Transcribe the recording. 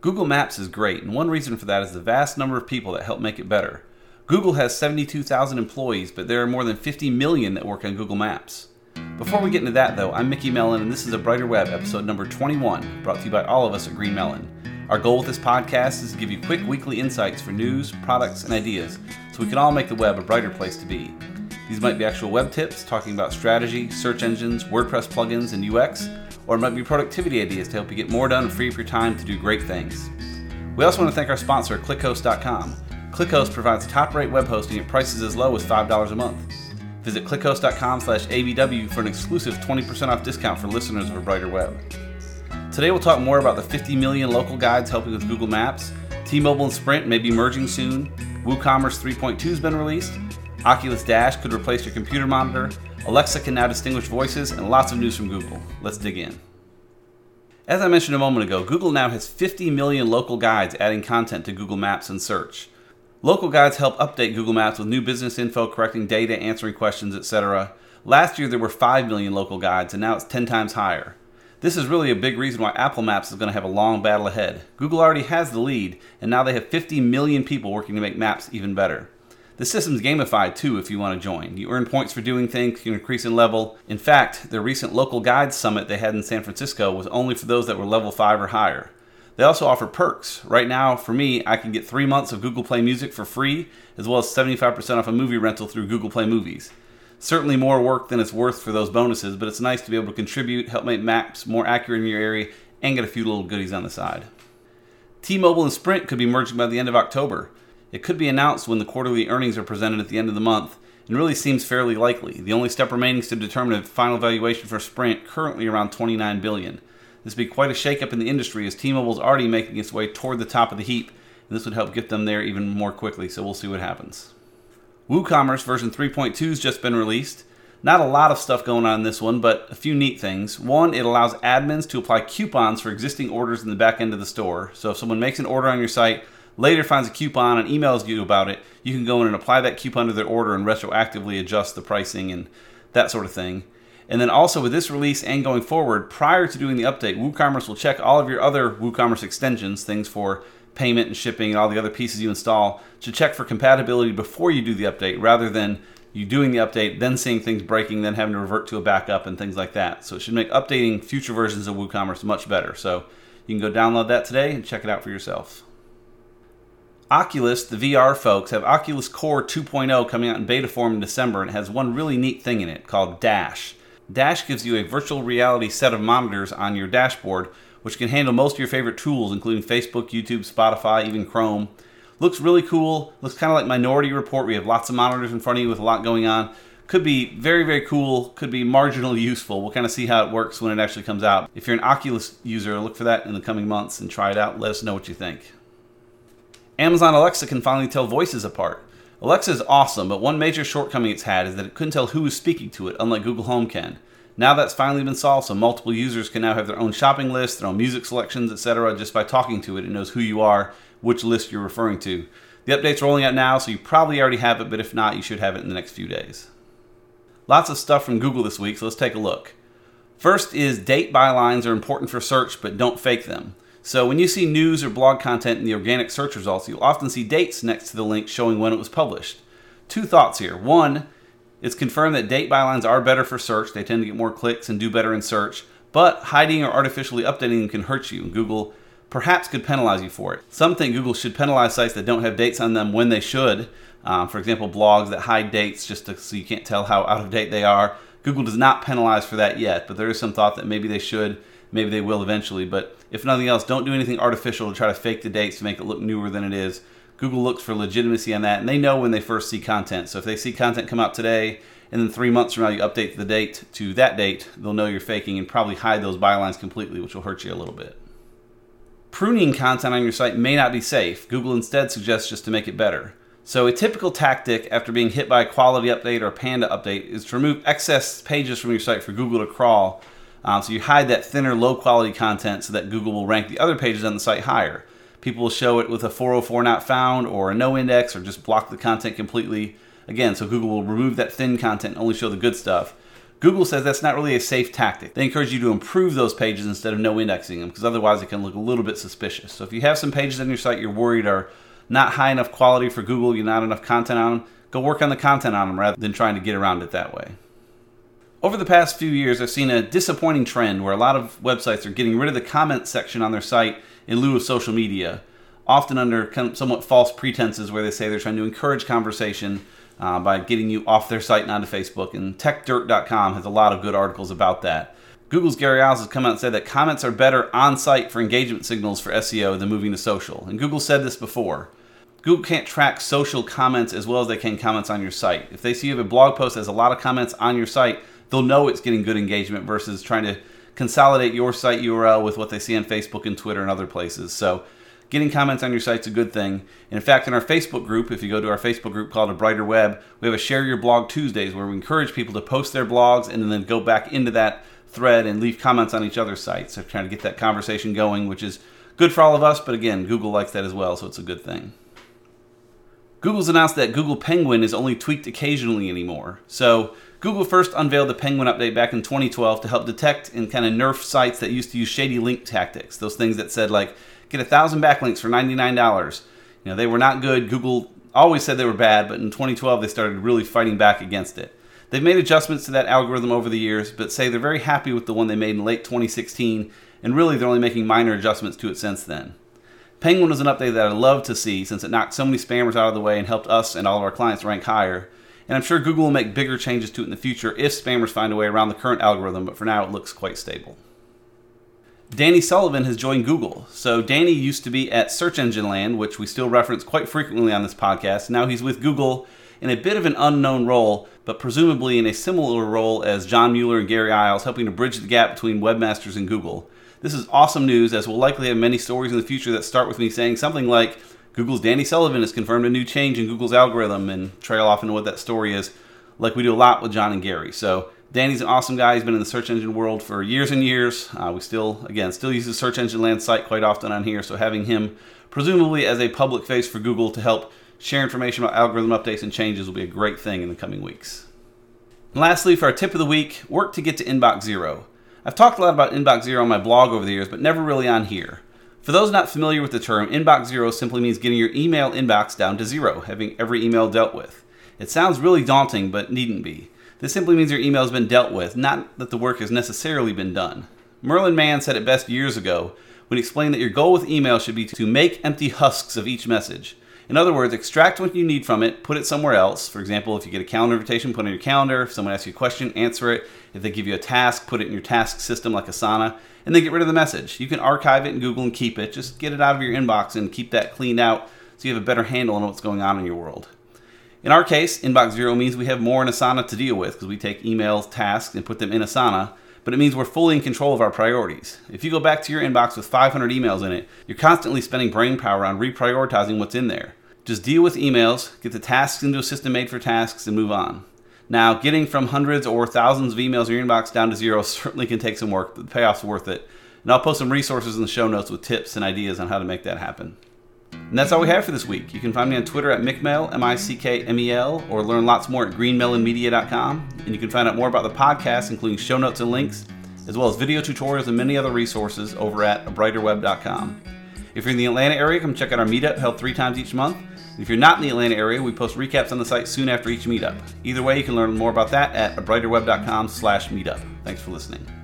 Google Maps is great, and one reason for that is the vast number of people that help make it better. Google has 72,000 employees, but there are more than 50 million that work on Google Maps. Before we get into that, though, I'm Mickey Mellen, and this is a Brighter Web episode number 21, brought to you by all of us at GreenMellen. Our goal with this podcast is to give you quick weekly insights for news, products, and ideas so we can all make the web a brighter place to be. These might be actual web tips talking about strategy, search engines, WordPress plugins, and UX, or it might be productivity ideas to help you get more done and free up your time to do great things. We also want to thank our sponsor, ClickHost.com. ClickHost provides top-rate web hosting at prices as low as $5 a month. Visit clickhost.com slash ABW for an exclusive 20% off discount for listeners of A Brighter Web. Today we'll talk more about the 50 million local guides helping with Google Maps, T-Mobile and Sprint may be merging soon, WooCommerce 3.2 has been released, Oculus Dash could replace your computer monitor, Alexa can now distinguish voices, and lots of news from Google. Let's dig in. As I mentioned a moment ago, Google now has 50 million local guides adding content to Google Maps and search. Local guides help update Google Maps with new business info, correcting data, answering questions, etc. Last year there were 5 million local guides, and now it's 10 times higher. This is really a big reason why Apple Maps is going to have a long battle ahead. Google already has the lead, and now they have 50 million people working to make maps even better. The system's gamified too if you want to join. You earn points for doing things, you increase in level. In fact, the recent local guide summit they had in San Francisco was only for those that were level 5 or higher. They also offer perks. Right now, for me, I can get three months of Google Play Music for free, as well as 75% off a movie rental through Google Play Movies. Certainly more work than it's worth for those bonuses, but it's nice to be able to contribute, help make maps more accurate in your area, and get a few little goodies on the side. T-Mobile and Sprint could be merging by the end of October. It could be announced when the quarterly earnings are presented at the end of the month, and really seems fairly likely. The only step remaining is to determine a final valuation for Sprint, currently around 29 billion. This would be quite a shakeup in the industry as T-Mobile is already making its way toward the top of the heap, and this would help get them there even more quickly. So we'll see what happens. WooCommerce version 3.2 has just been released. Not a lot of stuff going on in this one, but a few neat things. One, it allows admins to apply coupons for existing orders in the back end of the store. So if someone makes an order on your site, later finds a coupon and emails you about it, you can go in and apply that coupon to their order and retroactively adjust the pricing and that sort of thing. And then also with this release and going forward, prior to doing the update, WooCommerce will check all of your other WooCommerce extensions, things for payment and shipping and all the other pieces you install, to check for compatibility before you do the update rather than you doing the update, then seeing things breaking, then having to revert to a backup and things like that. So it should make updating future versions of WooCommerce much better. So you can go download that today and check it out for yourself. Oculus, the VR folks, have Oculus Core 2.0 coming out in beta form in December and it has one really neat thing in it called Dash. Dash gives you a virtual reality set of monitors on your dashboard which can handle most of your favorite tools, including Facebook, YouTube, Spotify, even Chrome. Looks really cool. Looks kind of like Minority Report. We have lots of monitors in front of you with a lot going on. Could be very, very cool. Could be marginally useful. We'll kind of see how it works when it actually comes out. If you're an Oculus user, look for that in the coming months and try it out. Let us know what you think. Amazon Alexa can finally tell voices apart. Alexa is awesome, but one major shortcoming it's had is that it couldn't tell who was speaking to it, unlike Google Home can. Now that's finally been solved, so multiple users can now have their own shopping list, their own music selections, etc. Just by talking to it, it knows who you are, which list you're referring to. The update's rolling out now, so you probably already have it, but if not, you should have it in the next few days. Lots of stuff from Google this week, so let's take a look. First is date bylines are important for search, but don't fake them. So when you see news or blog content in the organic search results, you'll often see dates next to the link showing when it was published. Two thoughts here. One, it's confirmed that date bylines are better for search. They tend to get more clicks and do better in search. But hiding or artificially updating them can hurt you. Google perhaps could penalize you for it. Some think Google should penalize sites that don't have dates on them when they should. Um, for example, blogs that hide dates just to, so you can't tell how out of date they are. Google does not penalize for that yet, but there is some thought that maybe they should. Maybe they will eventually. But if nothing else, don't do anything artificial to try to fake the dates to make it look newer than it is. Google looks for legitimacy on that, and they know when they first see content. So if they see content come out today, and then three months from now you update the date to that date, they'll know you're faking and probably hide those bylines completely, which will hurt you a little bit. Pruning content on your site may not be safe. Google instead suggests just to make it better. So, a typical tactic after being hit by a quality update or a Panda update is to remove excess pages from your site for Google to crawl. Um, so, you hide that thinner, low quality content so that Google will rank the other pages on the site higher. People will show it with a 404 not found or a no index or just block the content completely. Again, so Google will remove that thin content and only show the good stuff. Google says that's not really a safe tactic. They encourage you to improve those pages instead of no indexing them because otherwise it can look a little bit suspicious. So if you have some pages on your site you're worried are not high enough quality for Google, you're not enough content on them, go work on the content on them rather than trying to get around it that way. Over the past few years, I've seen a disappointing trend where a lot of websites are getting rid of the comment section on their site in lieu of social media, often under somewhat false pretenses where they say they're trying to encourage conversation uh, by getting you off their site and onto Facebook. And TechDirt.com has a lot of good articles about that. Google's Gary Illyes has come out and said that comments are better on site for engagement signals for SEO than moving to social. And Google said this before. Google can't track social comments as well as they can comments on your site. If they see you have a blog post that has a lot of comments on your site, they'll know it's getting good engagement versus trying to consolidate your site URL with what they see on Facebook and Twitter and other places. So getting comments on your site's a good thing. And in fact, in our Facebook group, if you go to our Facebook group called A Brighter Web, we have a Share Your Blog Tuesdays where we encourage people to post their blogs and then go back into that thread and leave comments on each other's sites. So trying to get that conversation going, which is good for all of us, but again, Google likes that as well, so it's a good thing. Google's announced that Google Penguin is only tweaked occasionally anymore. So Google first unveiled the Penguin update back in 2012 to help detect and kind of nerf sites that used to use shady link tactics. Those things that said like get a thousand backlinks for $99. You know, they were not good. Google always said they were bad, but in 2012 they started really fighting back against it. They've made adjustments to that algorithm over the years, but say they're very happy with the one they made in late 2016, and really they're only making minor adjustments to it since then. Penguin was an update that I'd love to see since it knocked so many spammers out of the way and helped us and all of our clients rank higher. And I'm sure Google will make bigger changes to it in the future if spammers find a way around the current algorithm, but for now it looks quite stable. Danny Sullivan has joined Google. So Danny used to be at Search Engine Land, which we still reference quite frequently on this podcast. Now he's with Google in a bit of an unknown role, but presumably in a similar role as John Mueller and Gary Illyes, helping to bridge the gap between webmasters and Google. This is awesome news, as we'll likely have many stories in the future that start with me saying something like, Google's Danny Sullivan has confirmed a new change in Google's algorithm, and trail off into what that story is, like we do a lot with John and Gary. So Danny's an awesome guy. He's been in the search engine world for years and years. Uh, we still, again, still use the search engine land site quite often on here. So having him, presumably as a public face for Google to help share information about algorithm updates and changes, will be a great thing in the coming weeks. And lastly, for our tip of the week, work to get to inbox zero. I've talked a lot about inbox zero on my blog over the years, but never really on here. For those not familiar with the term, inbox zero simply means getting your email inbox down to zero, having every email dealt with. It sounds really daunting, but needn't be. This simply means your email has been dealt with, not that the work has necessarily been done. Merlin Mann said it best years ago when he explained that your goal with email should be to make empty husks of each message. In other words, extract what you need from it, put it somewhere else. For example, if you get a calendar invitation, put it in your calendar. If someone asks you a question, answer it. If they give you a task, put it in your task system like Asana, and then get rid of the message. You can archive it in Google and keep it. Just get it out of your inbox and keep that cleaned out so you have a better handle on what's going on in your world. In our case, inbox zero means we have more in Asana to deal with because we take emails, tasks, and put them in Asana, but it means we're fully in control of our priorities. If you go back to your inbox with 500 emails in it, you're constantly spending brain power on reprioritizing what's in there. Just deal with emails, get the tasks into a system made for tasks, and move on. Now, getting from hundreds or thousands of emails in your inbox down to zero certainly can take some work, but the payoff's worth it. And I'll post some resources in the show notes with tips and ideas on how to make that happen. And that's all we have for this week. You can find me on Twitter at Mickmel, M I C K M E L, or learn lots more at greenmellenmedia.com. And you can find out more about the podcast, including show notes and links, as well as video tutorials and many other resources over at abrighterweb.com. If you're in the Atlanta area, come check out our meetup held three times each month. If you're not in the Atlanta area, we post recaps on the site soon after each meetup. Either way, you can learn more about that at abrighterweb.com slash meetup. Thanks for listening.